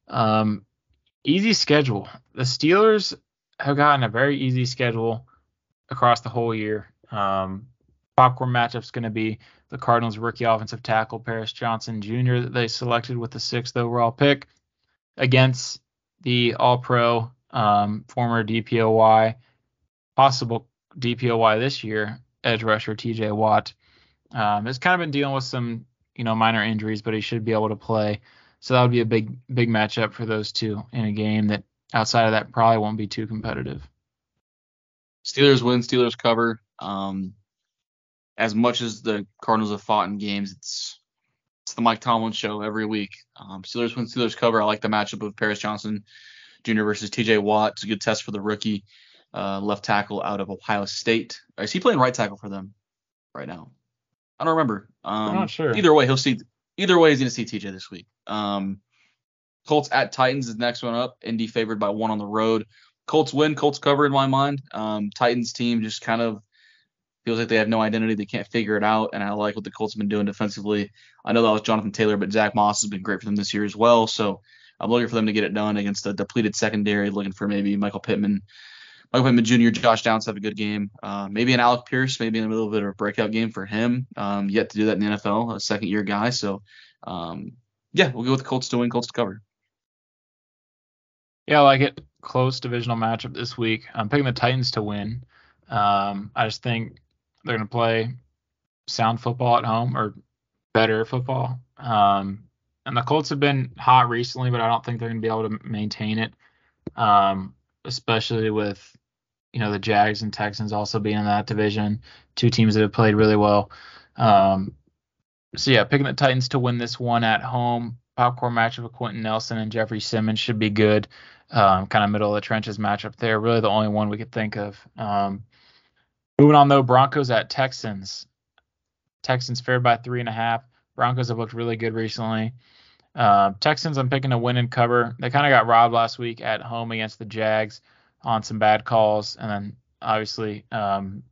um, easy schedule. The Steelers have gotten a very easy schedule across the whole year. Um, popcorn matchup's going to be the Cardinals rookie offensive tackle Paris Johnson Jr. that they selected with the sixth overall pick against the All Pro um, former DPOY, possible DPOY this year edge rusher TJ Watt. Um, has kind of been dealing with some you know minor injuries, but he should be able to play. So that would be a big big matchup for those two in a game that outside of that probably won't be too competitive. Steelers win, Steelers cover. Um, as much as the Cardinals have fought in games, it's it's the Mike Tomlin show every week. Um, Steelers win, Steelers cover. I like the matchup of Paris Johnson Jr. versus T.J. Watt. It's a good test for the rookie uh, left tackle out of Ohio State. Is he playing right tackle for them right now? I don't remember. Um, I'm not sure. Either way, he'll see. Either way, he's going to see TJ this week. Um, Colts at Titans is the next one up. Indy favored by one on the road. Colts win. Colts cover in my mind. Um, Titans team just kind of feels like they have no identity. They can't figure it out. And I like what the Colts have been doing defensively. I know that was Jonathan Taylor, but Zack Moss has been great for them this year as well. So I'm looking for them to get it done against a depleted secondary, looking for maybe Michael Pittman. Michael Pittman Jr., Josh Downs have a good game. Uh, maybe an Alec Pierce, maybe a little bit of a breakout game for him. Um, yet to do that in the NFL, a second year guy. So, um, yeah, we'll go with the Colts to win, Colts to cover. Yeah, I like it. Close divisional matchup this week. I'm picking the Titans to win. Um, I just think they're going to play sound football at home or better football. Um, and the Colts have been hot recently, but I don't think they're going to be able to maintain it, um, especially with you know the Jags and Texans also being in that division, two teams that have played really well. Um, so yeah, picking the Titans to win this one at home. Popcorn matchup of Quenton Nelson and Jeffrey Simmons should be good. Um, kind of middle of the trenches matchup there. Really the only one we could think of. Um, moving on though, Broncos at Texans. Texans fared by three and a half. Broncos have looked really good recently. Uh, Texans, I'm picking a win and cover. They kind of got robbed last week at home against the Jags on some bad calls, and then obviously um,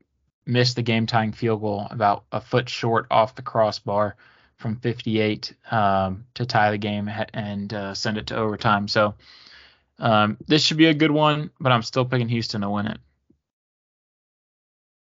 missed the game tying field goal about a foot short off the crossbar from 58 um, to tie the game and uh, send it to overtime. So um, this should be a good one, but I'm still picking Houston to win it.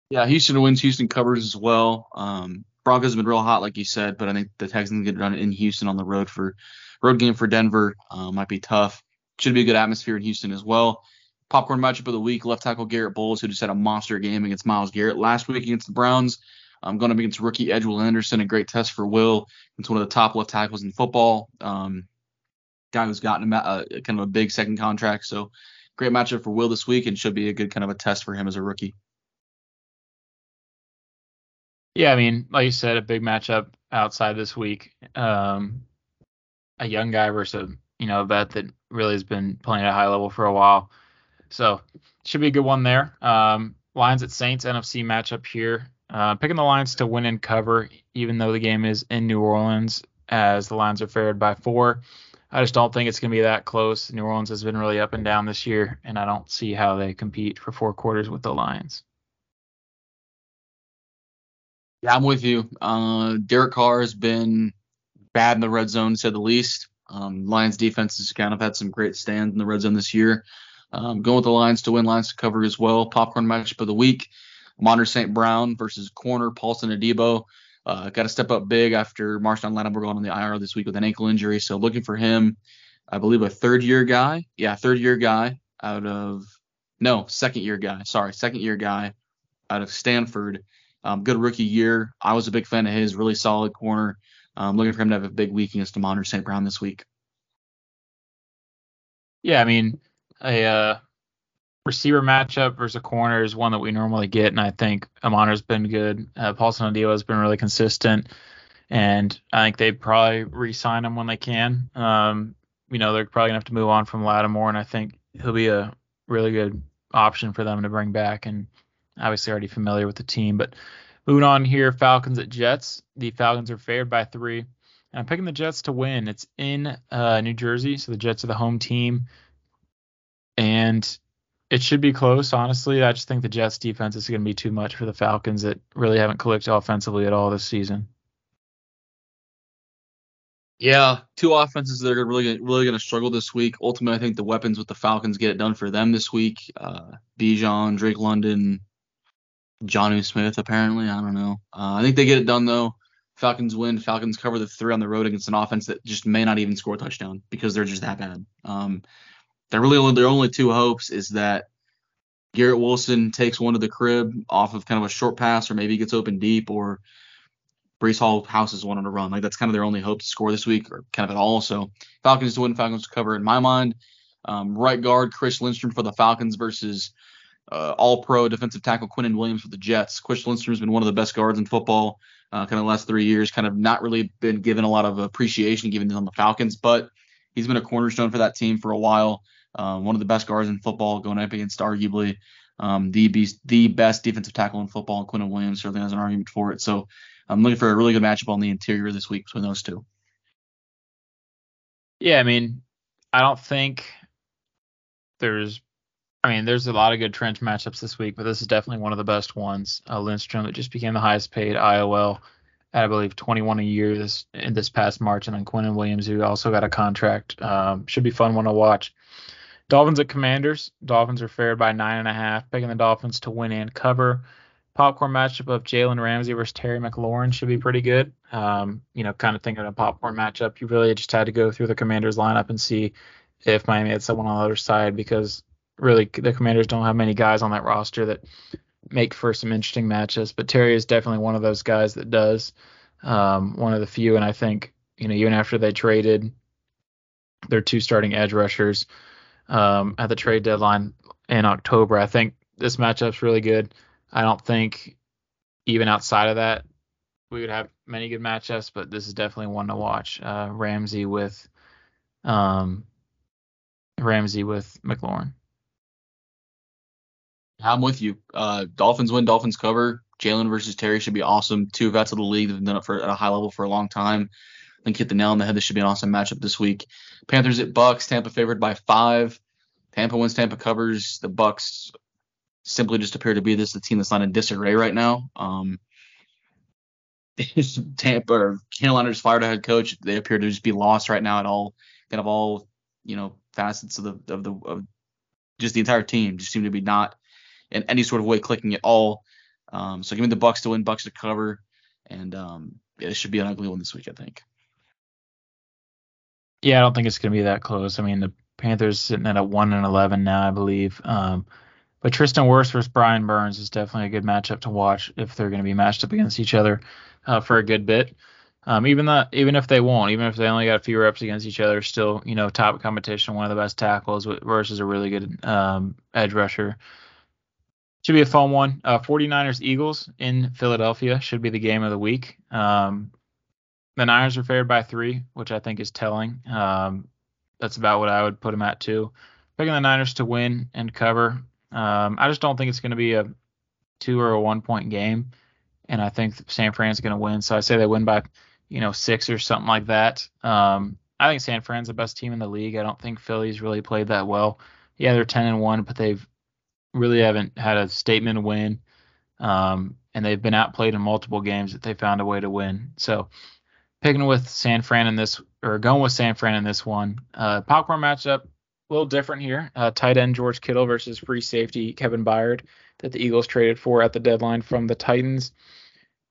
Yeah, Houston wins. Houston covers as well. Um, Broncos have been real hot, like you said, but I think the Texans get run in Houston on the road for road game for Denver uh, might be tough. Should be a good atmosphere in Houston as well. Popcorn matchup of the week: left tackle Garrett Bolles, who just had a monster game against Myles Garrett last week against the Browns. I'm going up against rookie edge Will Anderson, a great test for Will. It's one of the top left tackles in football. Um, guy who's gotten a, a, kind of a big second contract, so great matchup for Will this week, and should be a good kind of a test for him as a rookie. Yeah, I mean, like you said, a big matchup outside this week. Um, a young guy versus a you know a vet that really has been playing at a high level for a while. So should be a good one there. Um, Lions at Saints NFC matchup here. Uh, picking the Lions to win and cover, even though the game is in New Orleans, as the Lions are favored by four. I just don't think it's going to be that close. New Orleans has been really up and down this year, and I don't see how they compete for four quarters with the Lions. Yeah, I'm with you. Uh, Derek Carr has been bad in the red zone, to say the least. Um, Lions defense has kind of had some great stands in the red zone this year. Um, going with the Lions to win, Lions to cover as well. Popcorn matchup of the week: Amon-Ra St. Brown versus corner Paulson Adebo. Uh, got to step up big after Marshon Lattimore going on the IR this week with an ankle injury. So looking for him, I believe a third year guy. Yeah, third year guy out of no second year guy. Sorry, second year guy out of Stanford. Um, good rookie year. I was a big fan of his. Really solid corner. Um, looking for him to have a big week against Amon-Ra St. Brown this week. Yeah, I mean, a uh, receiver matchup versus a corner is one that we normally get, and I think Amon-Ra's been good. Uh, Paulson Adebo has been really consistent, and I think they probably re-sign him when they can. Um, you know, they're probably gonna have to move on from Lattimore, and I think he'll be a really good option for them to bring back. And obviously already familiar with the team. But moving on here, Falcons at Jets. The Falcons are favored by three. I'm picking the Jets to win. It's in uh, New Jersey, so the Jets are the home team. And it should be close, honestly. I just think the Jets defense is going to be too much for the Falcons that really haven't clicked offensively at all this season. Yeah, two offenses that are really really going to struggle this week. Ultimately, I think the weapons with the Falcons get it done for them this week. Uh, Bijan, Drake London, Jonnu Smith, apparently. I don't know. Uh, I think they get it done though. Falcons win. Falcons cover the three on the road against an offense that just may not even score a touchdown because they're just that bad. Um, they're really only their only two hopes is that Garrett Wilson takes one to the crib off of kind of a short pass, or maybe gets open deep, or Breece Hall houses one on a run. Like that's kind of their only hope to score this week, or kind of at all. So Falcons to win, Falcons to cover in my mind. Um, right guard Chris Lindstrom for the Falcons versus uh, All-Pro defensive tackle Quinnen Williams for the Jets. Chris Lindstrom's been one of the best guards in football, uh, kind of the last three years. Kind of not really been given a lot of appreciation given on the Falcons, but he's been a cornerstone for that team for a while. Um, one of the best guards in football, going up against arguably um, the the best defensive tackle in football. And Quinnen Williams certainly has an argument for it. So I'm looking for a really good matchup on the interior this week between those two. Yeah, I mean, I don't think there's. I mean, there's a lot of good trench matchups this week, but this is definitely one of the best ones. Uh, Lindstrom that just became the highest paid IOL at I believe 21 a year this in this past March, and then Quinnen Williams who also got a contract. Um, should be fun one to watch. Dolphins at Commanders. Dolphins are favored by nine and a half, picking the Dolphins to win and cover. Popcorn matchup of Jalen Ramsey versus Terry McLaurin should be pretty good. Um, you know, kind of thinking of a popcorn matchup, you really just had to go through the Commanders lineup and see if Miami had someone on the other side because really the Commanders don't have many guys on that roster that make for some interesting matches. But Terry is definitely one of those guys that does. Um, one of the few, and I think you know even after they traded their two starting edge rushers, um, at the trade deadline in October. I think this matchup's really good. I don't think even outside of that we would have many good matchups, but this is definitely one to watch. Uh, Ramsey with um, Ramsey with McLaurin. I'm with you. Uh, Dolphins win, Dolphins cover. Jalen versus Terry should be awesome. Two vets of the league that have done it for at a high level for a long time think hit the nail on the head. This should be an awesome matchup this week. Panthers at Bucks. Tampa favored by five. Tampa wins. Tampa covers. The Bucks simply just appear to be this the team that's not in disarray right now. Um, [LAUGHS] Tampa or Carolina just fired a head coach. They appear to just be lost right now at all kind of all you know facets of the of the of just the entire team just seem to be not in any sort of way clicking at all. Um, so give me the Bucks to win, Bucks to cover, and um, yeah, it should be an ugly one this week, I think. Yeah, I don't think it's going to be that close. I mean, the Panthers sitting at a one and eleven now, I believe. Um, but Tristan Wirfs versus Brian Burns is definitely a good matchup to watch if they're going to be matched up against each other uh, for a good bit. Um, even that, even if they won't, even if they only got a few reps against each other, still, you know, top competition, one of the best tackles versus a really good um, edge rusher. Should be a fun one. Uh, 49ers Eagles in Philadelphia should be the game of the week. Um, the Niners are favored by three, which I think is telling. Um, that's about what I would put them at too. Picking the Niners to win and cover. Um, I just don't think it's going to be a two or a one point game, and I think San Fran's going to win. So I say they win by, you know, six or something like that. Um, I think San Fran's the best team in the league. I don't think Philly's really played that well. Yeah, they're ten and one, but they've really haven't had a statement win. Um, and they've been outplayed in multiple games that they found a way to win. So picking with San Fran in this, or going with San Fran in this one. Uh, popcorn matchup, a little different here. Uh, tight end George Kittle versus free safety Kevin Byard that the Eagles traded for at the deadline from the Titans.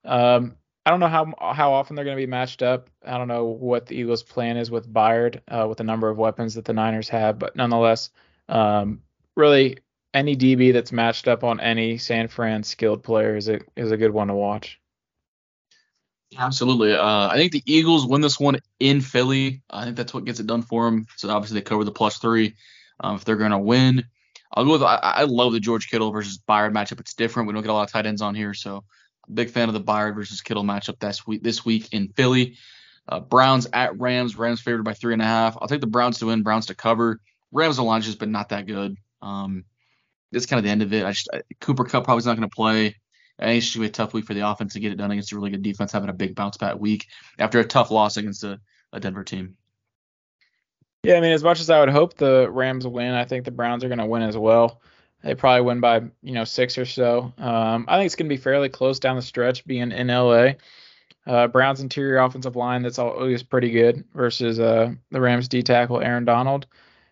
Um, I don't know how how often they're going to be matched up. I don't know what the Eagles' plan is with Byard, uh, with the number of weapons that the Niners have, but nonetheless, um, really any DB that's matched up on any San Fran skilled player is a is a good one to watch. Absolutely. Uh, I think the Eagles win this one in Philly. I think that's what gets it done for them. So obviously they cover the plus three um, if they're going to win. I'll go with I, I, love the George Kittle versus Byard matchup. It's different. We don't get a lot of tight ends on here, so big fan of the Byard versus Kittle matchup this week this week in Philly. Uh, Browns at Rams. Rams favored by three and a half. I'll take the Browns to win. Browns to cover. Rams line just been not that good. Um, that's kind of the end of it. I just I, Cooper Kupp probably is not going to play. I think it's going to be a tough week for the offense to get it done against a really good defense, having a big bounce back week after a tough loss against a, a Denver team. Yeah, I mean, as much as I would hope the Rams win, I think the Browns are going to win as well. They probably win by you know six or so. Um, I think it's going to be fairly close down the stretch, being in LA. Uh, Browns interior offensive line that's always pretty good versus uh, the Rams D tackle Aaron Donald.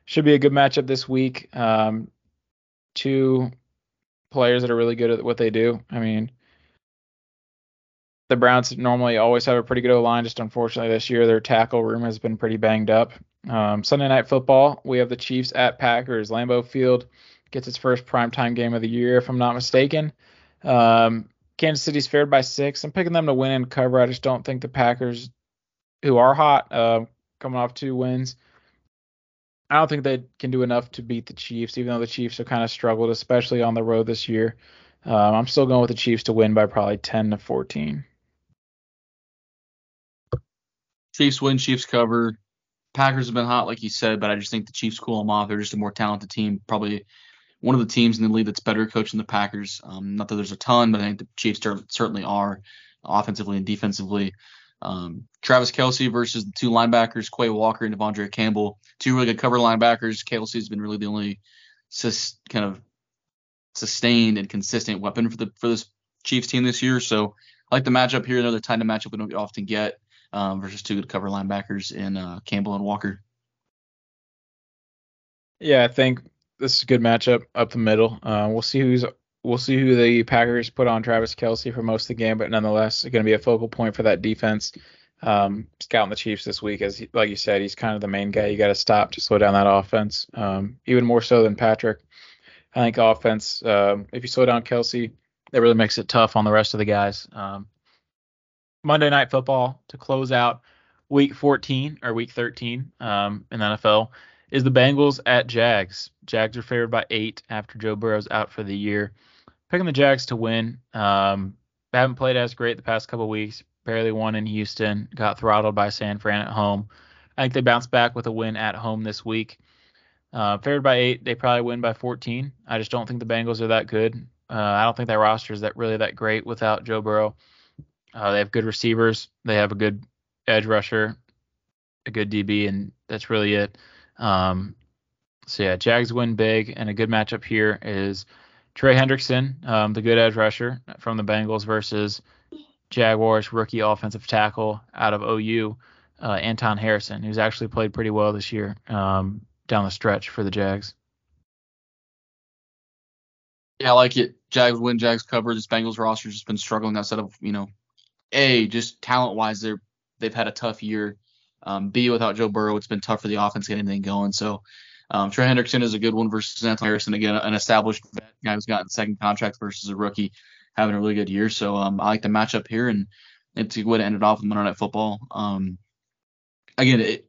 Should be a good matchup this week. Um, two players that are really good at what they do. I mean, the Browns normally always have a pretty good O line. Just unfortunately this year their tackle room has been pretty banged up. Um, Sunday night football, we have the Chiefs at Packers. Lambeau Field gets its first primetime game of the year, if I'm not mistaken. Um, Kansas City's favored by six. I'm picking them to win and cover. I just don't think the Packers, who are hot, uh, coming off two wins, I don't think they can do enough to beat the Chiefs, even though the Chiefs have kind of struggled, especially on the road this year. Um, I'm still going with the Chiefs to win by probably 10 to 14. Chiefs win, Chiefs cover. Packers have been hot, like you said, but I just think the Chiefs cool them off. They're just a more talented team, probably one of the teams in the league that's better coached than the Packers. Um, not that there's a ton, but I think the Chiefs certainly are offensively and defensively. Um, Travis Kelce versus the two linebackers, Quay Walker and De'Vondre Campbell, two really good cover linebackers. Kelce's been really the only sus- kind of sustained and consistent weapon for the for this Chiefs team this year. So I like the matchup here. Another kind of matchup we don't often get um, versus two good cover linebackers in uh, Campbell and Walker. Yeah, I think this is a good matchup up the middle. Uh, we'll see who's we'll see who the Packers put on Travis Kelce for most of the game, but nonetheless, going to be a focal point for that defense. Um, scouting the Chiefs this week, as he, like you said, he's kind of the main guy you got to stop to slow down that offense, um, even more so than Patrick. I think offense, um, if you slow down Kelce, that really makes it tough on the rest of the guys. Um, Monday Night Football to close out Week 14 or Week 13 um, in the NFL is the Bengals at Jags. Jags are favored by eight after Joe Burrow's out for the year. Picking the Jags to win. Um, haven't played as great the past couple weeks. Barely won in Houston. Got throttled by San Fran at home. I think they bounce back with a win at home this week. Uh, favored by eight, they probably win by 14. I just don't think the Bengals are that good. Uh, I don't think that roster is that really that great without Joe Burrow. Uh, they have good receivers. They have a good edge rusher, a good DB, and that's really it. Um, so yeah, Jags win big, and a good matchup here is Trey Hendrickson, um, the good edge rusher from the Bengals versus Jaguars rookie offensive tackle out of OU, uh, Anton Harrison, who's actually played pretty well this year um, down the stretch for the Jags. Yeah, I like it. Jags win, Jags cover. This Bengals roster has just been struggling outside of you know, a just talent wise, they're they've had a tough year. Um, B, without Joe Burrow, it's been tough for the offense to get anything going. So um, Trey Hendrickson is a good one versus Anton Harrison. Again, an established vet guy who's gotten second contract versus a rookie having a really good year. So um, I like the matchup here, and it's a good way to end it off with Monday Night Football. Um, again, it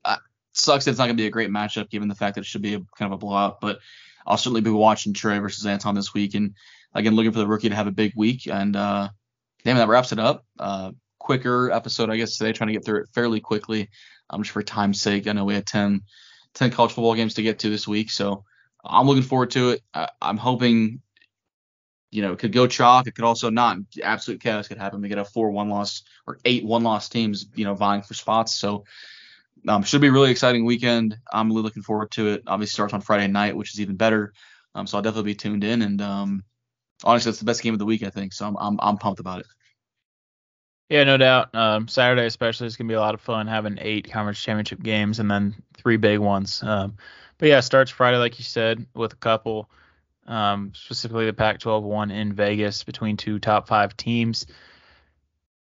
sucks that it's not going to be a great matchup given the fact that it should be a, kind of a blowout, but I'll certainly be watching Trey versus Anton this week, and again, looking for the rookie to have a big week. And uh, damn, that wraps it up. Uh, quicker episode, I guess, today, trying to get through it fairly quickly um, just for time's sake. I know we had 10, 10 college football games to get to this week, so I'm looking forward to it. I, am hoping, you know, it could go chalk. It could also not. Absolute chaos could happen. We get a four one loss or eight one loss teams, you know, vying for spots. So um, should be a really exciting weekend. I'm really looking forward to it. Obviously starts on Friday night, which is even better. Um, so I'll definitely be tuned in. And um, honestly, it's the best game of the week, I think. So I'm I'm, I'm pumped about it. Yeah, no doubt. Um, Saturday especially is gonna be a lot of fun having eight conference championship games and then three big ones. Um, but yeah, starts Friday like you said with a couple, um, specifically the Pac-12 one in Vegas between two top five teams.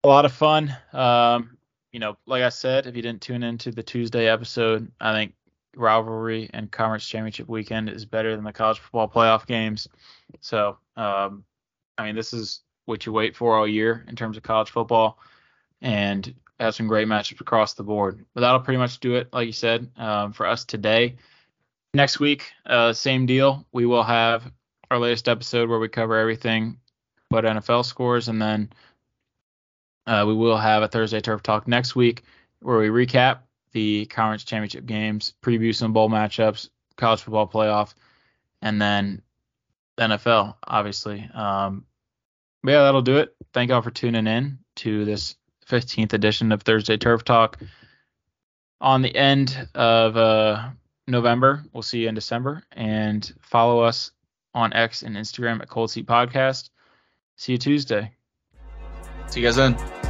A lot of fun. Um, you know, like I said, if you didn't tune into the Tuesday episode, I think rivalry and conference championship weekend is better than the college football playoff games. So, um, I mean, this is what you wait for all year in terms of college football, and have some great matchups across the board. But that'll pretty much do it, like you said, um, for us today. Next week, uh, same deal. We will have our latest episode where we cover everything but NFL scores, and then uh, we will have a Thursday Turf Talk next week where we recap the conference championship games, preview some bowl matchups, college football playoff, and then NFL, obviously. Um, But yeah, that'll do it. Thank y'all for tuning in to this 15th edition of Thursday Turf Talk. On the end of uh, November, we'll see you in December, and follow us on X and Instagram at Cold Seat Podcast. See you Tuesday. See you guys then.